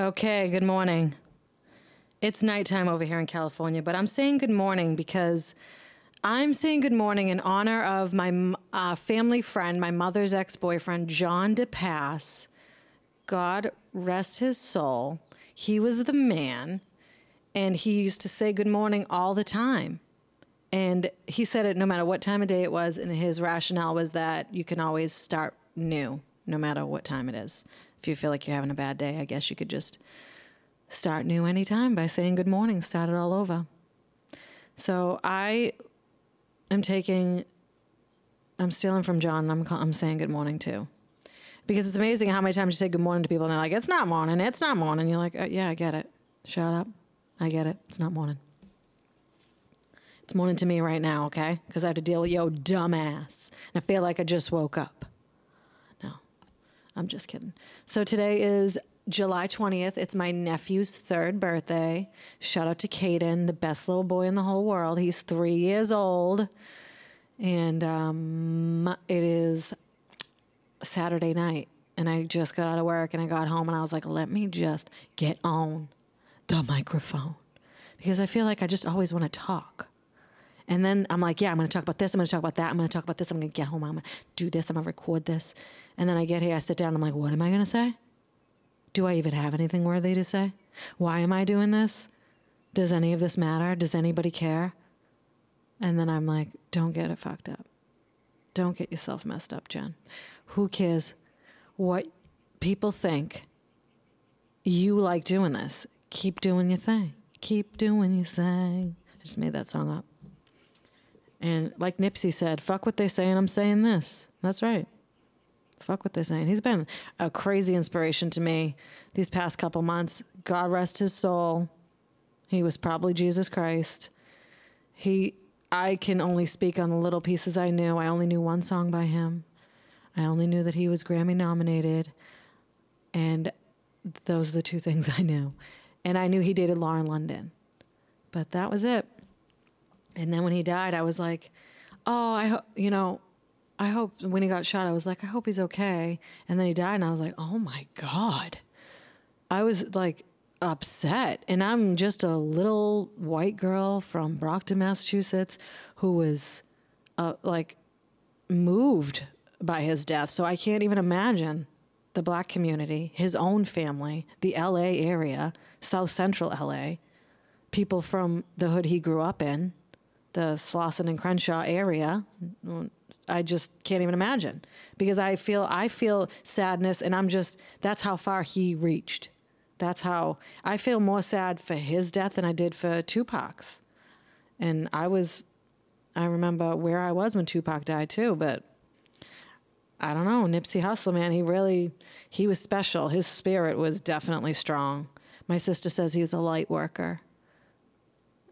Okay, good morning. It's nighttime over here in California, but I'm saying good morning because I'm saying good morning in honor of my uh, family friend, my mother's ex boyfriend, John DePass. God rest his soul. He was the man, and he used to say good morning all the time. And he said it no matter what time of day it was, and his rationale was that you can always start new, no matter what time it is. If you feel like you're having a bad day, I guess you could just start new anytime by saying good morning, start it all over. So I am taking, I'm stealing from John and I'm, I'm saying good morning too. Because it's amazing how many times you say good morning to people and they're like, it's not morning, it's not morning. You're like, uh, yeah, I get it. Shut up. I get it. It's not morning. It's morning to me right now, okay? Because I have to deal with yo dumbass. And I feel like I just woke up. I'm just kidding. So today is July 20th. It's my nephew's third birthday. Shout out to Caden, the best little boy in the whole world. He's three years old. And um, it is Saturday night. And I just got out of work and I got home and I was like, let me just get on the microphone. Because I feel like I just always want to talk. And then I'm like, yeah, I'm going to talk about this. I'm going to talk about that. I'm going to talk about this. I'm going to get home. I'm going to do this. I'm going to record this. And then I get here, I sit down. I'm like, what am I going to say? Do I even have anything worthy to say? Why am I doing this? Does any of this matter? Does anybody care? And then I'm like, don't get it fucked up. Don't get yourself messed up, Jen. Who cares what people think? You like doing this. Keep doing your thing. Keep doing your thing. I just made that song up. And like Nipsey said, fuck what they say, and I'm saying this. That's right fuck what they're saying. He's been a crazy inspiration to me these past couple months. God rest his soul. He was probably Jesus Christ. He I can only speak on the little pieces I knew. I only knew one song by him. I only knew that he was Grammy nominated. And those are the two things I knew. And I knew he dated Lauren London. But that was it. And then when he died, I was like, oh, I hope, you know, I hope when he got shot, I was like, I hope he's okay. And then he died, and I was like, oh my God. I was like upset. And I'm just a little white girl from Brockton, Massachusetts, who was uh, like moved by his death. So I can't even imagine the black community, his own family, the LA area, South Central LA, people from the hood he grew up in, the Slauson and Crenshaw area, I just can't even imagine because I feel I feel sadness and I'm just that's how far he reached. That's how I feel more sad for his death than I did for Tupac's. And I was I remember where I was when Tupac died too, but I don't know, Nipsey Hussle, man, he really he was special. His spirit was definitely strong. My sister says he was a light worker.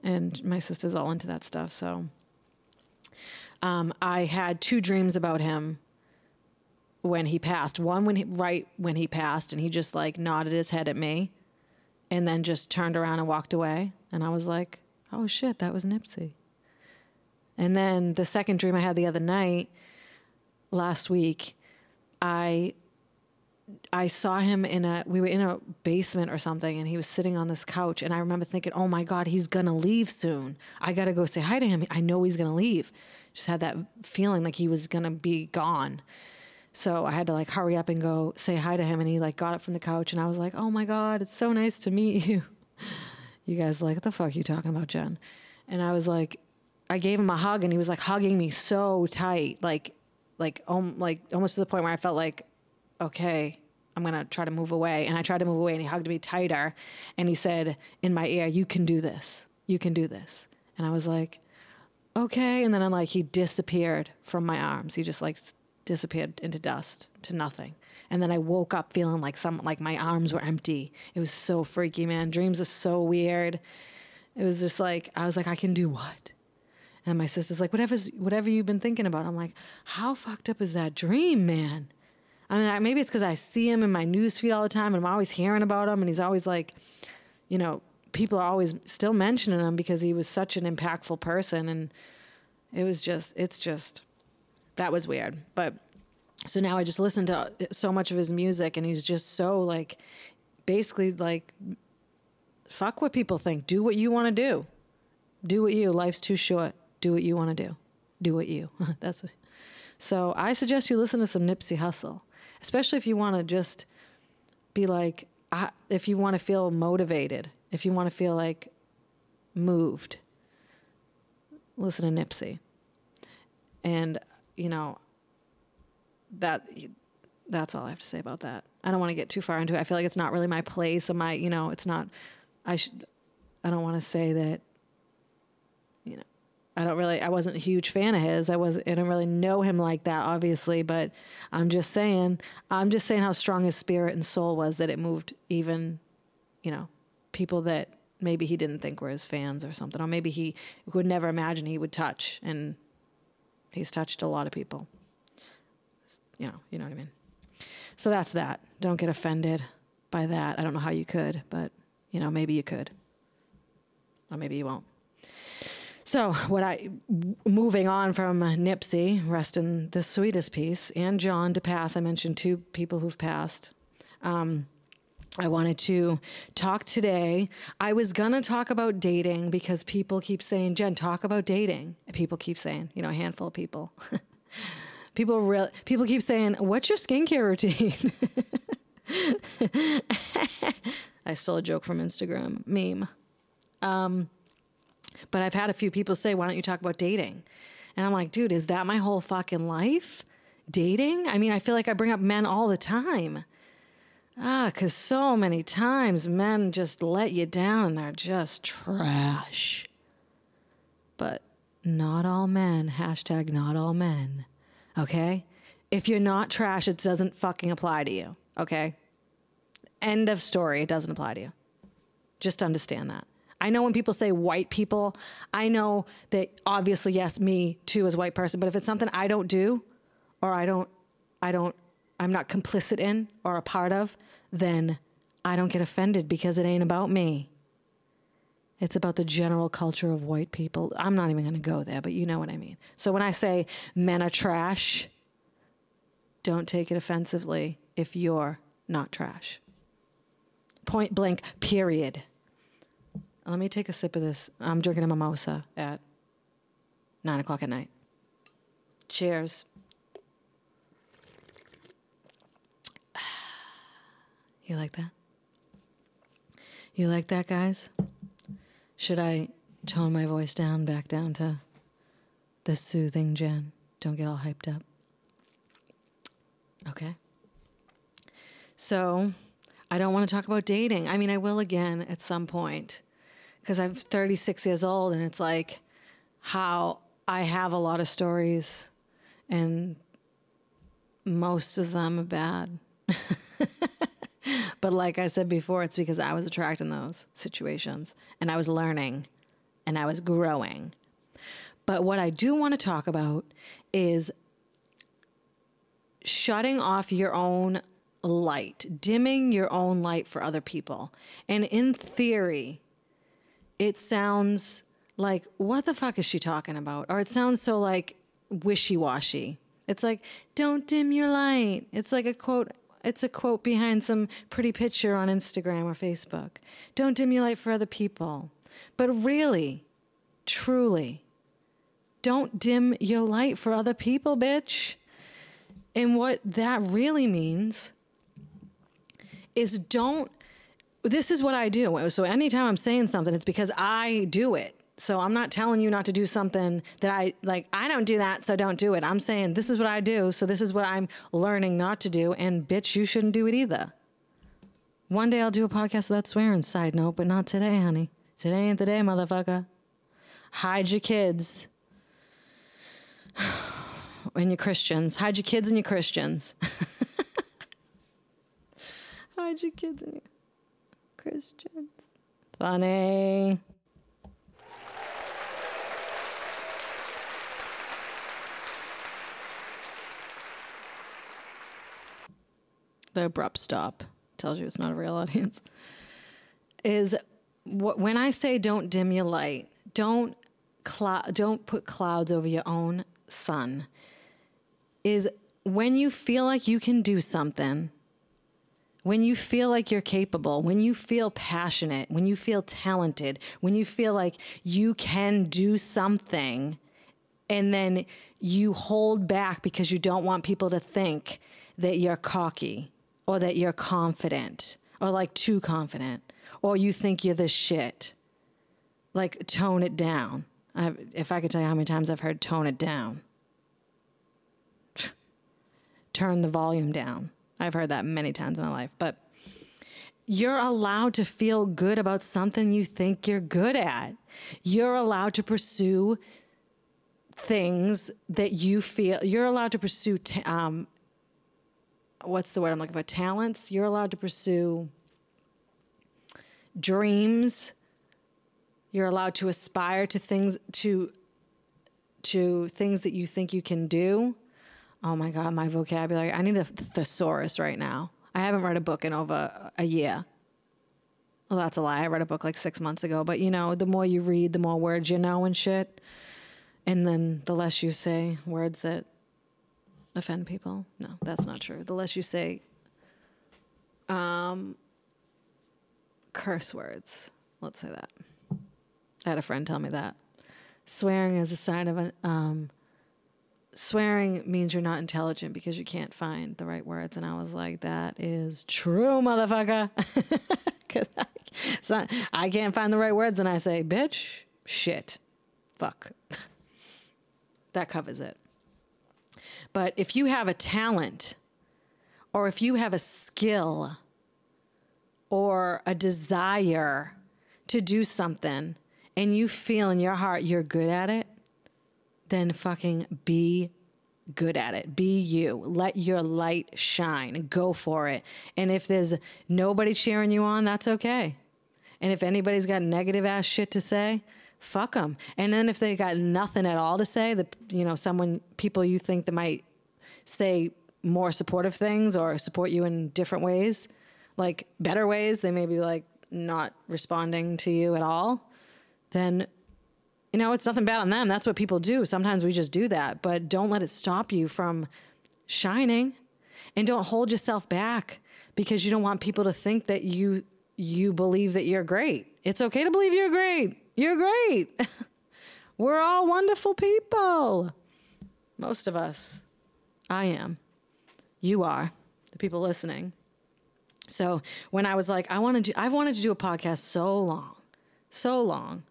And my sister's all into that stuff, so um, I had two dreams about him when he passed. One when he, right when he passed, and he just like nodded his head at me, and then just turned around and walked away. And I was like, "Oh shit, that was Nipsey." And then the second dream I had the other night, last week, I I saw him in a we were in a basement or something and he was sitting on this couch and I remember thinking, "Oh my god, he's going to leave soon. I got to go say hi to him. I know he's going to leave." Just had that feeling like he was going to be gone. So I had to like hurry up and go say hi to him and he like got up from the couch and I was like, "Oh my god, it's so nice to meet you." You guys like, "What the fuck are you talking about, Jen?" And I was like I gave him a hug and he was like hugging me so tight, like like um, like almost to the point where I felt like okay, I'm going to try to move away. And I tried to move away and he hugged me tighter. And he said in my ear, You can do this. You can do this. And I was like, Okay. And then I'm like, he disappeared from my arms. He just like disappeared into dust to nothing. And then I woke up feeling like some, like my arms were empty. It was so freaky, man. Dreams are so weird. It was just like, I was like, I can do what? And my sister's like, whatever's, whatever you've been thinking about. I'm like, how fucked up is that dream, man? I mean, maybe it's because I see him in my newsfeed all the time and I'm always hearing about him and he's always like, you know, people are always still mentioning him because he was such an impactful person and it was just, it's just, that was weird. But so now I just listen to uh, so much of his music and he's just so like basically like fuck what people think. Do what you want to do. Do what you. Life's too short. Do what you want to do. Do what you. That's what, so I suggest you listen to some Nipsey Hussle, especially if you want to just be like, if you want to feel motivated, if you want to feel like moved. Listen to Nipsey, and you know that that's all I have to say about that. I don't want to get too far into it. I feel like it's not really my place. Or my, you know, it's not. I should. I don't want to say that. I don't really. I wasn't a huge fan of his. I was. I didn't really know him like that, obviously. But I'm just saying. I'm just saying how strong his spirit and soul was that it moved even, you know, people that maybe he didn't think were his fans or something, or maybe he would never imagine he would touch, and he's touched a lot of people. You know. You know what I mean. So that's that. Don't get offended by that. I don't know how you could, but you know, maybe you could. Or maybe you won't. So, what I moving on from Nipsey, rest in the sweetest peace, and John DePass. I mentioned two people who've passed. Um, I wanted to talk today. I was gonna talk about dating because people keep saying, Jen, talk about dating. People keep saying, you know, a handful of people. People real people keep saying, "What's your skincare routine?" I stole a joke from Instagram meme. Um, but I've had a few people say, "Why don't you talk about dating?" And I'm like, "Dude, is that my whole fucking life? Dating? I mean, I feel like I bring up men all the time." Ah, because so many times men just let you down and they're just trash. But not all men. Hashtag not all men. Okay? If you're not trash, it doesn't fucking apply to you. Okay? End of story. It doesn't apply to you. Just understand that. I know when people say white people, I know that obviously, yes, me too as a white person, but if it's something I don't do or I don't, I don't, I'm not complicit in or a part of, then I don't get offended because it ain't about me. It's about the general culture of white people. I'm not even going to go there, but you know what I mean. So when I say men are trash, don't take it offensively if you're not trash. Point blank, period. Let me take a sip of this. I'm drinking a mimosa at nine o'clock at night. Cheers. You like that? You like that, guys? Should I tone my voice down back down to the soothing Jen? Don't get all hyped up. Okay. So, I don't want to talk about dating. I mean, I will again at some point because I'm 36 years old and it's like how I have a lot of stories and most of them are bad. But like I said before, it's because I was attracted in those situations and I was learning and I was growing. But what I do want to talk about is shutting off your own light, dimming your own light for other people. And in theory, it sounds like, what the fuck is she talking about? Or it sounds so like wishy washy. It's like, don't dim your light. It's like a quote it's a quote behind some pretty picture on Instagram or Facebook. Don't dim your light for other people. But really, truly, don't dim your light for other people, bitch. And what that really means is don't this is what I do. So anytime I'm saying something, it's because I do it. So I'm not telling you not to do something that I like. I don't do that, so don't do it. I'm saying this is what I do, so this is what I'm learning not to do. And bitch, you shouldn't do it either. One day I'll do a podcast without swearing. Side note, but not today, honey. Today ain't the day, motherfucker. Hide your kids and your Christians. Hide your kids and your Christians. Hide your kids and your Christians. Funny. the abrupt stop tells you it's not a real audience is wh- when I say don't dim your light, don't don't put clouds over your own sun. Is when you feel like you can do something, when you feel like you're capable, when you feel passionate, when you feel talented, when you feel like you can do something, and then you hold back because you don't want people to think that you're cocky or that you're confident or like too confident or you think you're the shit. Like, tone it down. I've, if I could tell you how many times I've heard tone it down, turn the volume down. I've heard that many times in my life. But you're allowed to feel good about something you think you're good at. You're allowed to pursue things that you feel you're allowed to pursue t- um, what's the word I'm looking for? Talents. You're allowed to pursue dreams. You're allowed to aspire to things to to things that you think you can do. Oh my god, my vocabulary. I need a thesaurus right now. I haven't read a book in over a year. Well, that's a lie. I read a book like six months ago. But you know, the more you read, the more words you know and shit. And then the less you say words that offend people. No, that's not true. The less you say um, curse words, let's say that. I had a friend tell me that. Swearing is a sign of an. Um, swearing means you're not intelligent because you can't find the right words. And I was like, that is true, motherfucker. Cause I, I can't find the right words. And I say, bitch, shit, fuck. that covers it. But if you have a talent, or if you have a skill, or a desire to do something, and you feel in your heart you're good at it, then fucking be good at it. Be you. Let your light shine. Go for it. And if there's nobody cheering you on, that's okay. And if anybody's got negative ass shit to say, fuck them. And then if they got nothing at all to say, the you know someone people you think that might say more supportive things or support you in different ways, like better ways, they may be like not responding to you at all, then you know, it's nothing bad on them. That's what people do. Sometimes we just do that, but don't let it stop you from shining and don't hold yourself back because you don't want people to think that you you believe that you're great. It's okay to believe you're great. You're great. We're all wonderful people. Most of us. I am. You are. The people listening. So when I was like, I want to do, I've wanted to do a podcast so long, so long.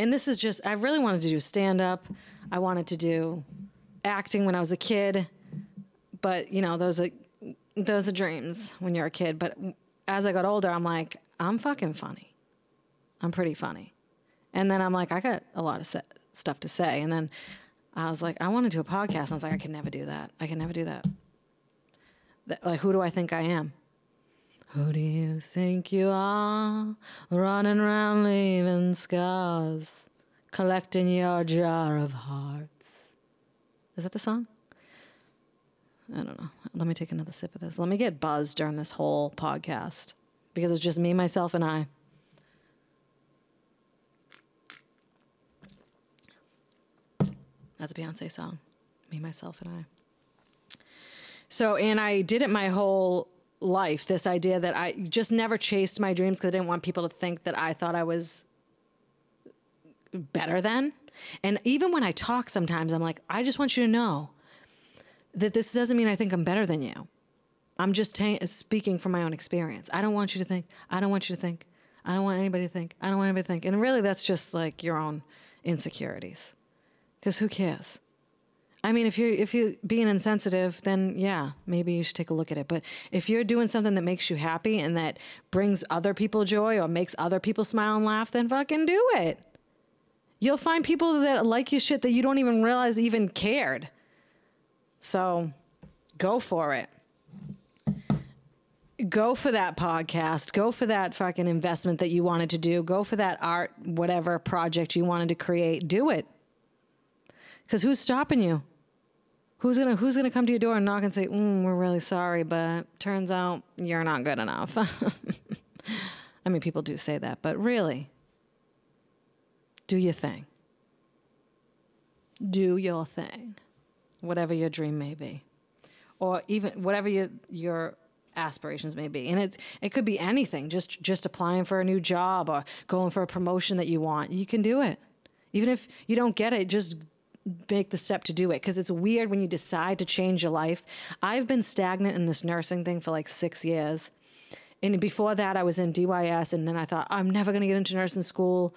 And this is just, I really wanted to do stand up. I wanted to do acting when I was a kid. But, you know, those are, those are dreams when you're a kid. But as I got older, I'm like, I'm fucking funny. I'm pretty funny. And then I'm like, I got a lot of se- stuff to say. And then I was like, I want to do a podcast. And I was like, I can never do that. I can never do that. Like, who do I think I am? Who do you think you are? Running around leaving scars, collecting your jar of hearts. Is that the song? I don't know. Let me take another sip of this. Let me get buzzed during this whole podcast because it's just me, myself, and I. That's a Beyonce song. Me, myself, and I. So, and I did it my whole life. This idea that I just never chased my dreams because I didn't want people to think that I thought I was better than. And even when I talk sometimes, I'm like, I just want you to know that this doesn't mean I think I'm better than you. I'm just speaking from my own experience. I don't want you to think. I don't want you to think. I don't want anybody to think. I don't want anybody to think. And really, that's just like your own insecurities. Because who cares? I mean, if you're if you're being insensitive, then yeah, maybe you should take a look at it. But if you're doing something that makes you happy and that brings other people joy or makes other people smile and laugh, then fucking do it. You'll find people that like your shit that you don't even realize even cared. So, go for it. Go for that podcast. Go for that fucking investment that you wanted to do. Go for that art, whatever project you wanted to create. Do it. Because who's stopping you? Who's gonna Who's gonna come to your door and knock and say, mm, "We're really sorry, but turns out you're not good enough." I mean, people do say that, but really, do your thing. Do your thing, whatever your dream may be, or even whatever your your aspirations may be. And it it could be anything, just just applying for a new job or going for a promotion that you want. You can do it. Even if you don't get it, just make the step to do it because it's weird when you decide to change your life. I've been stagnant in this nursing thing for like 6 years. And before that I was in DYS and then I thought I'm never going to get into nursing school.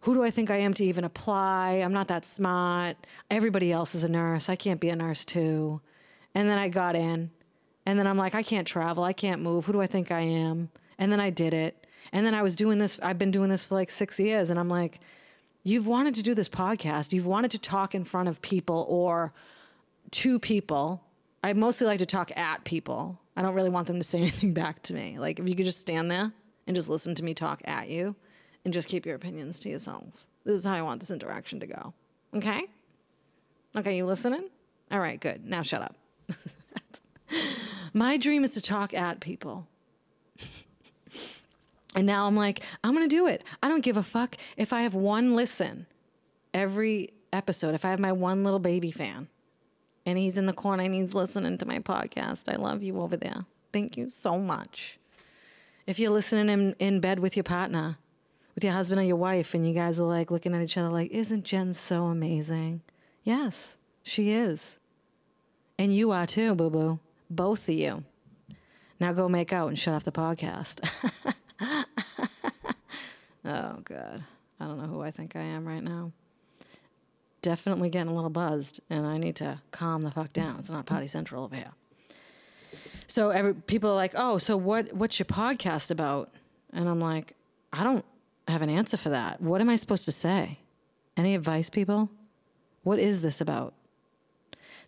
Who do I think I am to even apply? I'm not that smart. Everybody else is a nurse. I can't be a nurse too. And then I got in and then I'm like, I can't travel. I can't move. Who do I think I am? And then I did it. And then I was doing this. I've been doing this for like six years. And I'm like, you've wanted to do this podcast. You've wanted to talk in front of people or to people. I mostly like to talk at people. I don't really want them to say anything back to me. Like, if you could just stand there and just listen to me talk at you and just keep your opinions to yourself. This is how I want this interaction to go. Okay? Okay, you listening? All right, good. Now shut up. My dream is to talk at people. and now I'm like, I'm going to do it. I don't give a fuck if I have one listen every episode, if I have my one little baby fan and he's in the corner and he's listening to my podcast. I love you over there. Thank you so much. If you're listening in, in bed with your partner, with your husband or your wife, and you guys are like looking at each other like, isn't Jen so amazing? Yes, she is. And you are too, boo boo. Both of you. Now go make out and shut off the podcast. oh, God. I don't know who I think I am right now. Definitely getting a little buzzed, and I need to calm the fuck down. It's not Potty Central over here. So every, people are like, "Oh, so what? What's your podcast about?" And I'm like, "I don't have an answer for that. What am I supposed to say? Any advice, people? What is this about?"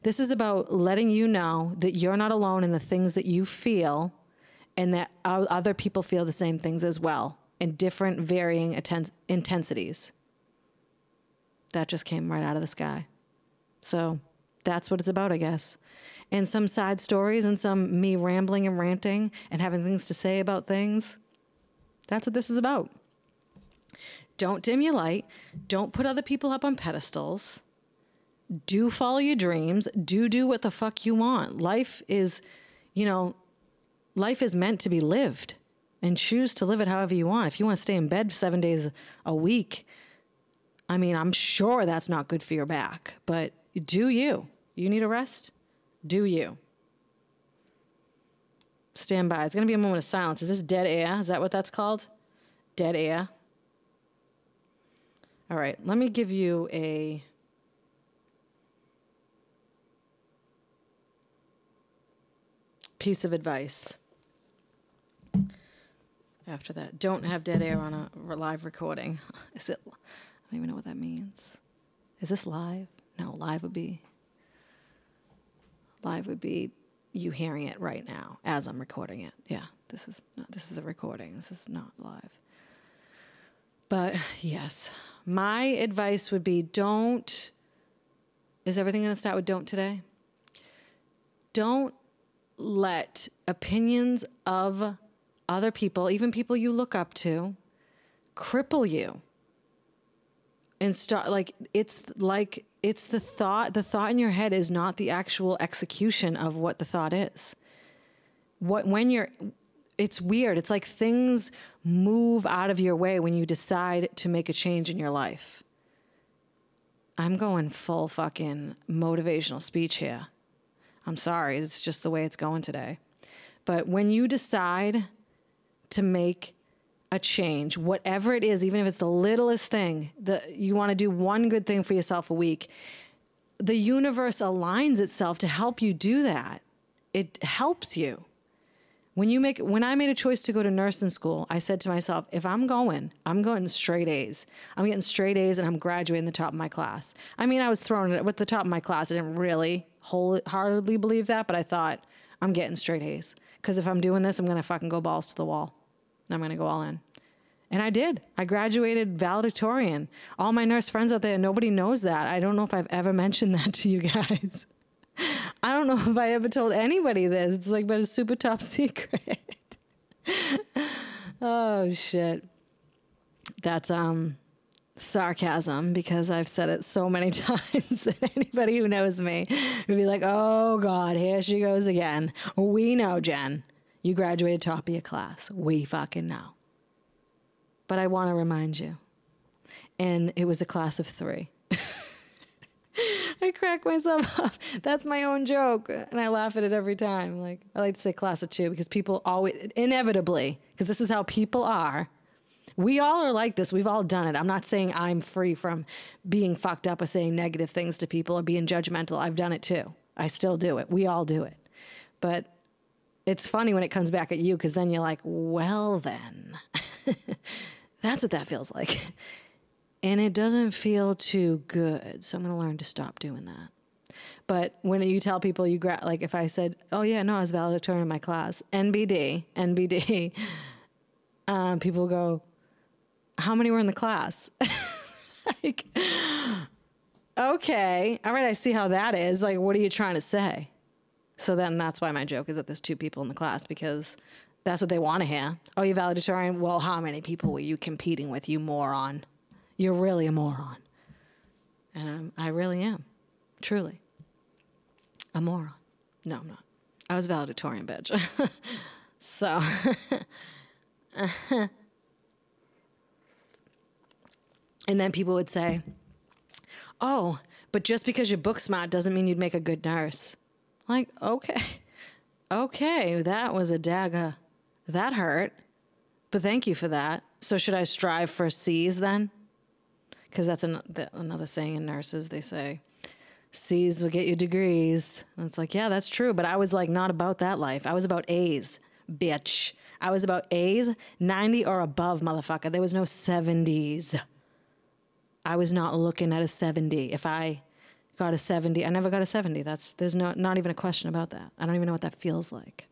This is about letting you know that you're not alone in the things that you feel and that other people feel the same things as well in different varying atten- intensities. That just came right out of the sky. So that's what it's about, I guess. And some side stories and some me rambling and ranting and having things to say about things. That's what this is about. Don't dim your light. Don't put other people up on pedestals do follow your dreams, do do what the fuck you want. Life is, you know, life is meant to be lived and choose to live it however you want. If you want to stay in bed 7 days a week, I mean, I'm sure that's not good for your back, but do you. You need a rest? Do you. Stand by. It's going to be a moment of silence. Is this dead air? Is that what that's called? Dead air. All right, let me give you a piece of advice after that. Don't have dead air on a live recording. Is it? I don't even know what that means. Is this live? No, live would be. Live would be you hearing it right now as I'm recording it. Yeah, this is not. This is a recording. This is not live. But yes, my advice would be don't. Is everything going to start with don't today? Don't let opinions of other people, even people you look up to, cripple you. And start like it's like it's the thought the thought in your head is not the actual execution of what the thought is. What when you're it's weird. It's like things move out of your way when you decide to make a change in your life. I'm going full fucking motivational speech here. I'm sorry, it's just the way it's going today. But when you decide to make a change, whatever it is, even if it's the littlest thing, that you want to do one good thing for yourself a week, the universe aligns itself to help you do that. It helps you. When you make when I made a choice to go to nursing school, I said to myself, if I'm going, I'm going straight A's. I'm getting straight A's and I'm graduating the top of my class. I mean, I was thrown it with the top of my class. I didn't really wholeheartedly believe that, but I thought I'm getting straight A's because if I'm doing this, I'm gonna fucking go balls to the wall. I'm gonna go all in. And I did. I graduated valedictorian. All my nurse friends out there, nobody knows that. I don't know if I've ever mentioned that to you guys. I don't know if I ever told anybody this. It's like, but a super top secret. oh shit. That's um sarcasm because I've said it so many times that anybody who knows me would be like, "Oh God, here she goes again." We know, Jen. You graduated top of your class. We fucking know. But I want to remind you. And it was a class of three. I crack myself up. That's my own joke. And I laugh at it every time. Like, I like to say class of two because people always, inevitably, because this is how people are. We all are like this. We've all done it. I'm not saying I'm free from being fucked up or saying negative things to people or being judgmental. I've done it too. I still do it. We all do it. But it's funny when it comes back at you because then you're like, well, then. That's what that feels like. And it doesn't feel too good. So I'm going to learn to stop doing that. But when you tell people you grab, like if I said, oh, yeah, no, I was valedictorian in my class, NBD, NBD, um, people go, how many were in the class? like, okay, all right, I see how that is. Like, what are you trying to say? So then that's why my joke is that there's two people in the class because that's what they want to hear. Oh, you valedictorian? Well, how many people were you competing with, you moron? You're really a moron. And I'm, I really am, truly. A moron. No, I'm not. I was valedictorian, bitch. so. And then people would say, Oh, but just because you're book smart doesn't mean you'd make a good nurse. Like, okay, okay, that was a dagger. That hurt. But thank you for that. So, should I strive for C's then? Because that's an, another saying in nurses. They say, C's will get you degrees. And it's like, yeah, that's true. But I was like, not about that life. I was about A's, bitch. I was about A's, 90 or above, motherfucker. There was no 70s. I was not looking at a 70. If I got a 70, I never got a 70. That's there's no not even a question about that. I don't even know what that feels like.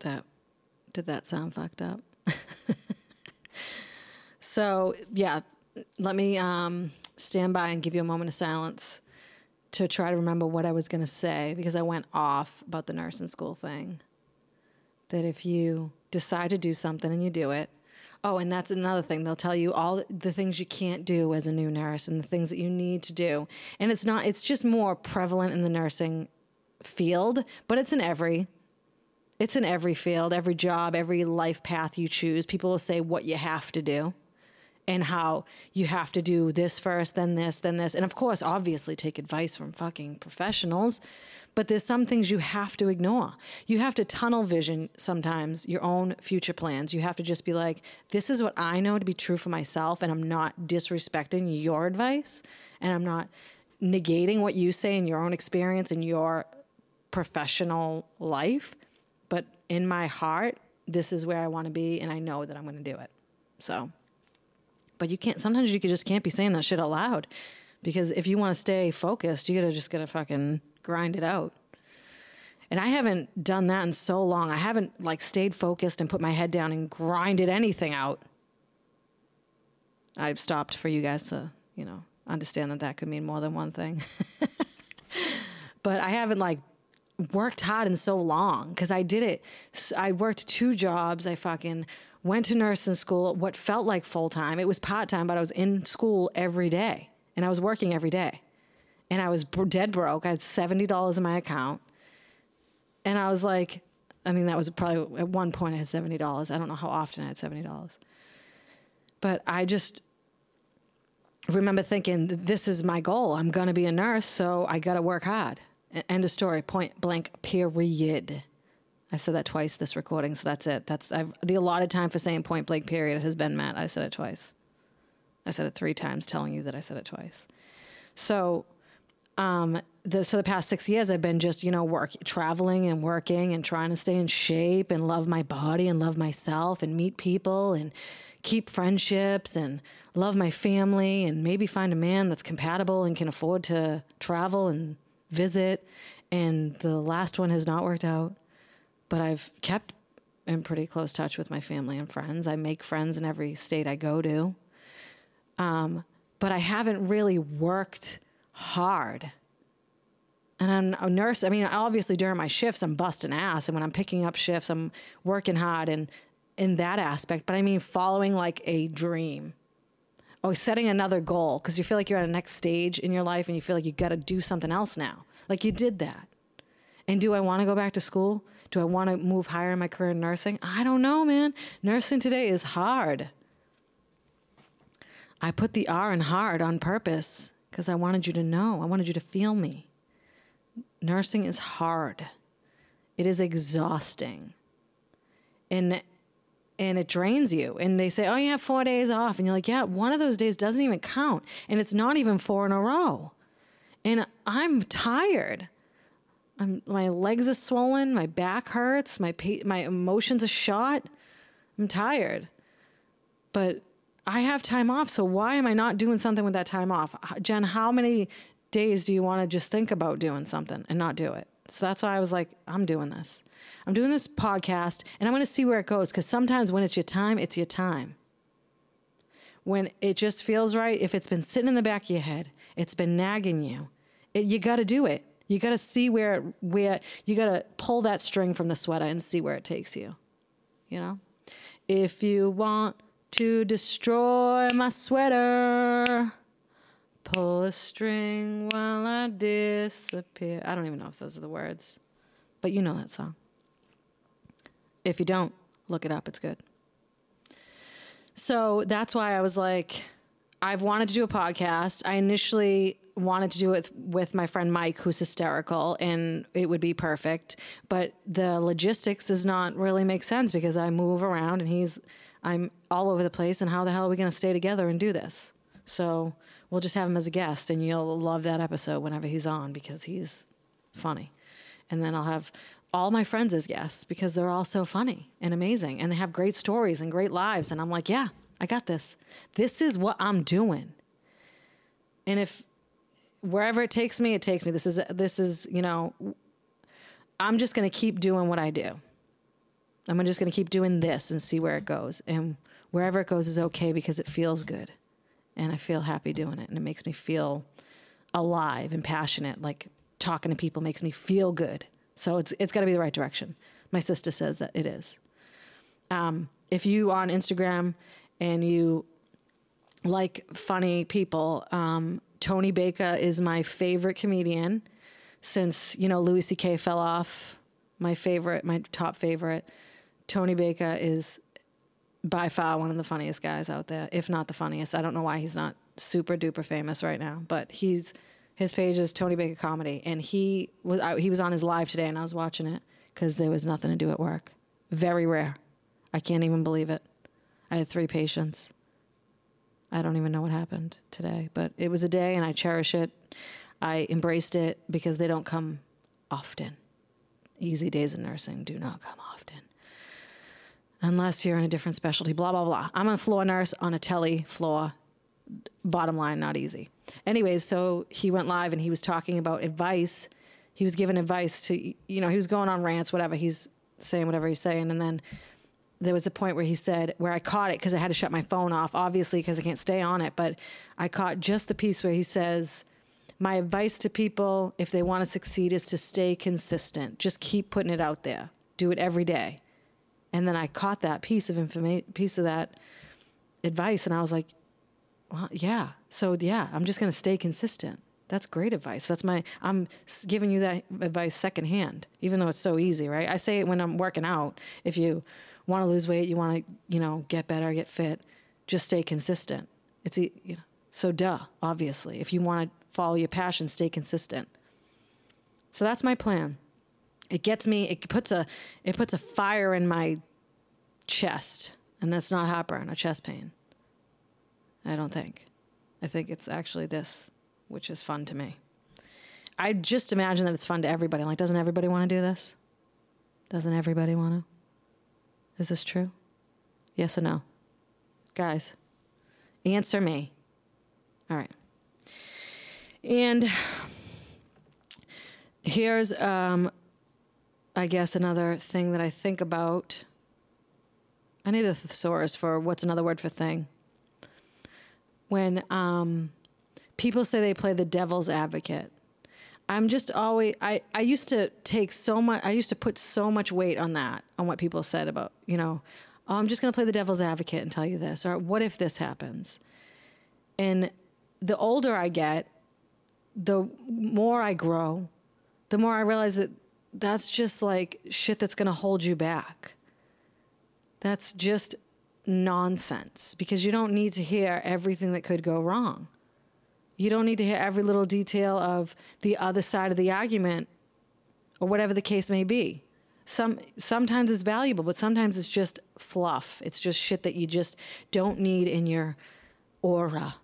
That did that sound fucked up? so, yeah, let me um, stand by and give you a moment of silence to try to remember what I was going to say because I went off about the nursing school thing. That if you decide to do something and you do it, Oh, and that's another thing. They'll tell you all the things you can't do as a new nurse and the things that you need to do. And it's not, it's just more prevalent in the nursing field, but it's in every it's in every field, every job, every life path you choose. People will say what you have to do and how you have to do this first, then this, then this. And of course, obviously take advice from fucking professionals but there's some things you have to ignore. You have to tunnel vision sometimes your own future plans. You have to just be like, this is what I know to be true for myself, and I'm not disrespecting your advice, and I'm not negating what you say in your own experience in your professional life. But in my heart, this is where I want to be, and I know that I'm going to do it. So, but you can't, sometimes you just can't be saying that shit out loud because if you want to stay focused, you gotta just gotta fucking grind it out. And I haven't done that in so long. I haven't like stayed focused and put my head down and grinded anything out. I've stopped for you guys to, you know, understand that that could mean more than one thing. but I haven't like worked hard in so long because I did it. I worked two jobs. I fucking went to nursing school, what felt like full time. It was part time, but I was in school every day and I was working every day and I was dead broke. I had $70 in my account. And I was like, I mean, that was probably at one point I had $70. I don't know how often I had $70. But I just remember thinking, this is my goal. I'm going to be a nurse, so I got to work hard. End of story, point blank, period. I've said that twice this recording, so that's it. That's I've, the allotted time for saying point blank period has been met. I said it twice. I said it three times, telling you that I said it twice. So um, the, so the past six years I've been just, you know, work, traveling and working and trying to stay in shape and love my body and love myself and meet people and keep friendships and love my family and maybe find a man that's compatible and can afford to travel and visit. And the last one has not worked out, but I've kept in pretty close touch with my family and friends. I make friends in every state I go to. Um, but I haven't really worked hard. And I'm a nurse. I mean, obviously during my shifts, I'm busting ass. And when I'm picking up shifts, I'm working hard and in that aspect. But I mean, following like a dream. Oh, setting another goal because you feel like you're at a next stage in your life and you feel like you got to do something else now. Like you did that. And do I want to go back to school? Do I want to move higher in my career in nursing? I don't know, man. Nursing today is hard. I put the R in hard on purpose because I wanted you to know. I wanted you to feel me. Nursing is hard. It is exhausting. And and it drains you. And they say, "Oh, you have 4 days off." And you're like, "Yeah, one of those days doesn't even count, and it's not even 4 in a row." And I'm tired. I'm, my legs are swollen, my back hurts, my my emotions are shot. I'm tired. But I have time off, so why am I not doing something with that time off? Jen, how many days do you want to just think about doing something and not do it? So that's why I was like, I'm doing this. I'm doing this podcast and I'm going to see where it goes because sometimes when it's your time, it's your time. When it just feels right, if it's been sitting in the back of your head, it's been nagging you, it, you got to do it. You got to see where where you got to pull that string from the sweater and see where it takes you. You know? If you want to destroy my sweater, pull a string while I disappear. I don't even know if those are the words, but you know that song. If you don't, look it up. It's good. So that's why I was like, I've wanted to do a podcast. I initially wanted to do it with my friend Mike, who's hysterical, and it would be perfect. But the logistics does not really make sense because I move around and he's, I'm all over the place. And how the hell are we going to stay together and do this? So we'll just have him as a guest, and you'll love that episode whenever he's on because he's funny. And then I'll have all my friends as guests because they're all so funny and amazing and they have great stories and great lives. And I'm like, yeah, I got this. This is what I'm doing. And if wherever it takes me, it takes me. This is this is you know, I'm just gonna keep doing what I do. I'm just gonna keep doing this and see where it goes, and wherever it goes is okay because it feels good, and I feel happy doing it, and it makes me feel alive and passionate. Like talking to people makes me feel good. So it's it's got to be the right direction. My sister says that it is. Um, if you on Instagram and you like funny people, um, Tony Baker is my favorite comedian since, you know, Louis C.K. fell off. My favorite, my top favorite. Tony Baker is by far one of the funniest guys out there, if not the funniest. I don't know why he's not super duper famous right now, but he's his page is Tony Baker Comedy, and he was I, he was on his live today, and I was watching it because there was nothing to do at work. Very rare. I can't even believe it. I had three patients. I don't even know what happened today, but it was a day and I cherish it. I embraced it because they don't come often. Easy days in nursing do not come often. Unless you're in a different specialty, blah, blah, blah. I'm a floor nurse on a tele floor. Bottom line, not easy. Anyways, so he went live and he was talking about advice. He was giving advice to, you know, he was going on rants, whatever. He's saying whatever he's saying. And then there was a point where he said where I caught it because I had to shut my phone off, obviously because I can't stay on it. But I caught just the piece where he says, "My advice to people, if they want to succeed, is to stay consistent. Just keep putting it out there. Do it every day." And then I caught that piece of information, piece of that advice, and I was like, "Well, yeah. So yeah, I'm just going to stay consistent." That's great advice. That's my, I'm giving you that advice secondhand, even though it's so easy, right? I say it when I'm working out. If you want to lose weight, you want to, you know, get better, get fit, just stay consistent. It's, you know, so duh, obviously. If you want to follow your passion, stay consistent. So that's my plan. It gets me, it puts a, it puts a fire in my chest. And that's not heartburn or chest pain. I don't think. I think it's actually this, which is fun to me. I just imagine that it's fun to everybody. Like, doesn't everybody want to do this? Doesn't everybody want to? Is this true? Yes or no? Guys, answer me. All right. And here's, um, I guess, another thing that I think about. I need a thesaurus for what's another word for thing. When um, people say they play the devil's advocate, I'm just always I, I used to take so much I used to put so much weight on that on what people said about you know oh, I'm just going to play the devil's advocate and tell you this or what if this happens and the older I get the more I grow the more I realize that that's just like shit that's going to hold you back. That's just nonsense because you don't need to hear everything that could go wrong. You don't need to hear every little detail of the other side of the argument or whatever the case may be. Some sometimes it's valuable, but sometimes it's just fluff. It's just shit that you just don't need in your aura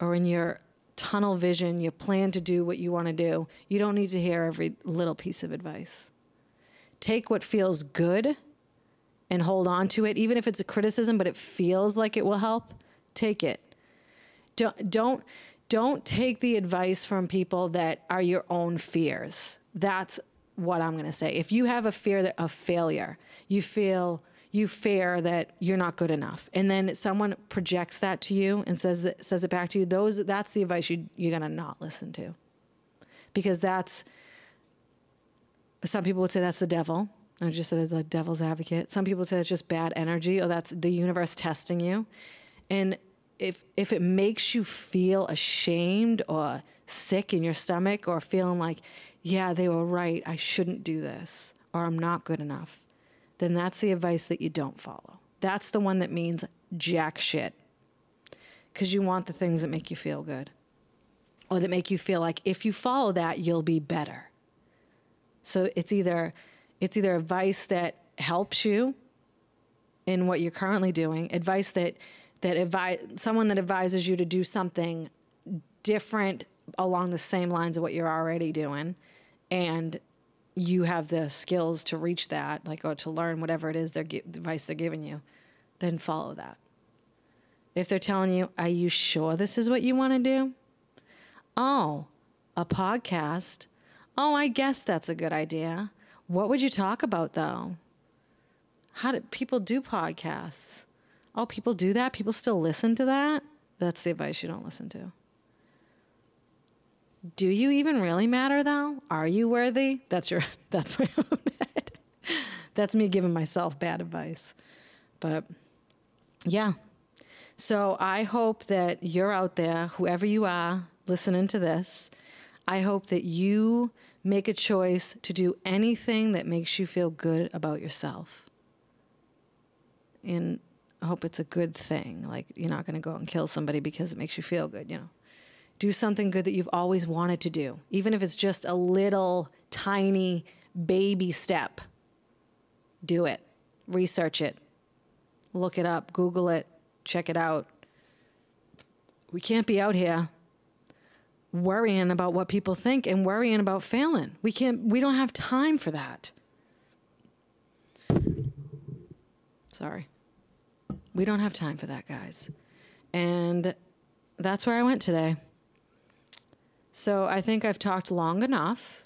or in your tunnel vision, you plan to do what you want to do. You don't need to hear every little piece of advice. Take what feels good and hold on to it, even if it's a criticism, but it feels like it will help. Take it. Don't don't don't take the advice from people that are your own fears. That's what I'm going to say. If you have a fear of failure, you feel you fear that you're not good enough, and then someone projects that to you and says that says it back to you. Those that's the advice you you're going to not listen to, because that's some people would say that's the devil. I just said the devil's advocate. Some people say it's just bad energy, or that's the universe testing you. And if if it makes you feel ashamed or sick in your stomach, or feeling like yeah, they were right, I shouldn't do this, or I'm not good enough, then that's the advice that you don't follow. That's the one that means jack shit. Because you want the things that make you feel good, or that make you feel like if you follow that, you'll be better. So it's either it's either advice that helps you in what you're currently doing, advice that that advise someone that advises you to do something different along the same lines of what you're already doing and you have the skills to reach that, like or to learn whatever it is their advice they're giving you, then follow that. If they're telling you, "Are you sure this is what you want to do?" Oh, a podcast. Oh, I guess that's a good idea. What would you talk about though? How do people do podcasts? Oh, people do that? People still listen to that? That's the advice you don't listen to do you even really matter though? Are you worthy? That's your that's my own head. That's me giving myself bad advice. But yeah. So I hope that you're out there, whoever you are, listening to this. I hope that you make a choice to do anything that makes you feel good about yourself. And I hope it's a good thing. Like you're not going to go out and kill somebody because it makes you feel good, you know. Do something good that you've always wanted to do, even if it's just a little tiny baby step. Do it. Research it. Look it up. Google it. Check it out. We can't be out here worrying about what people think and worrying about failing. We can't we don't have time for that. Sorry. We don't have time for that, guys. And that's where I went today. So I think I've talked long enough,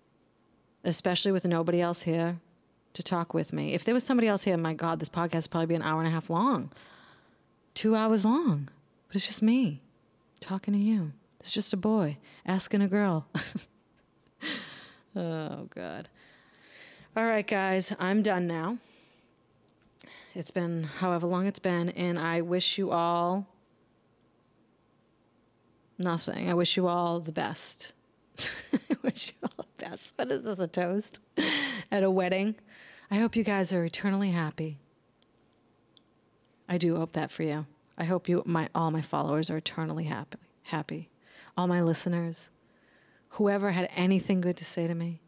especially with nobody else here to talk with me. If there was somebody else here, my God, this podcast would probably be an hour and a half long, two hours long. But it's just me talking to you. It's just a boy asking a girl. oh, God. All right, guys, I'm done now. It's been however long it's been, and I wish you all Nothing. I wish you all the best. I wish you all the best. What is this, a toast at a wedding? I hope you guys are eternally happy. I do hope that for you. I hope you, my, all my followers are eternally happy. Happy. All my listeners, whoever had anything good to say to me,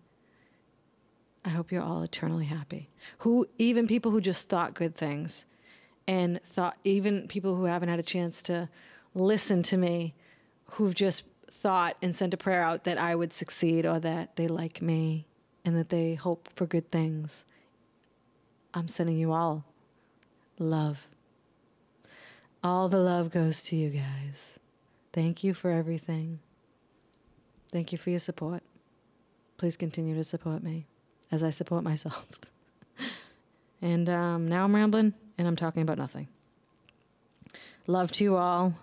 I hope you're all eternally happy. Who, even people who just thought good things, and thought, even people who haven't had a chance to listen to me who've just thought and sent a prayer out that I would succeed or that they like me and that they hope for good things. I'm sending you all love. All the love goes to you guys. Thank you for everything. Thank you for your support. Please continue to support me as I support myself. and um, now I'm rambling and I'm talking about nothing. Love to you all.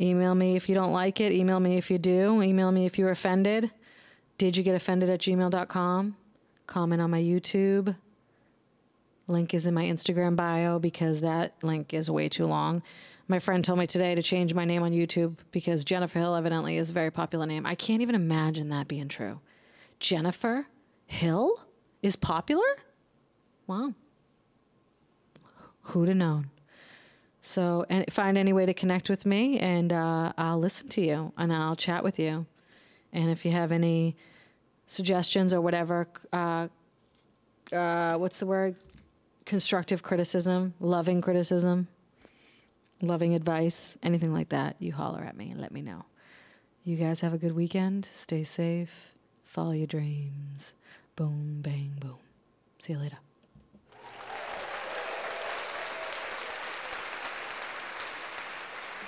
Email me if you don't like it. Email me if you do. Email me if you were offended. Did you get offended at gmail.com? Comment on my YouTube. Link is in my Instagram bio because that link is way too long. My friend told me today to change my name on YouTube because Jennifer Hill evidently is a very popular name. I can't even imagine that being true. Jennifer? Hill is popular? Wow. Who'd have known? So, and find any way to connect with me, and uh, I'll listen to you and I'll chat with you. And if you have any suggestions or whatever, uh, uh, what's the word? Constructive criticism, loving criticism, loving advice, anything like that, you holler at me and let me know. You guys have a good weekend. Stay safe. Follow your dreams. Boom, bang, boom. See you later.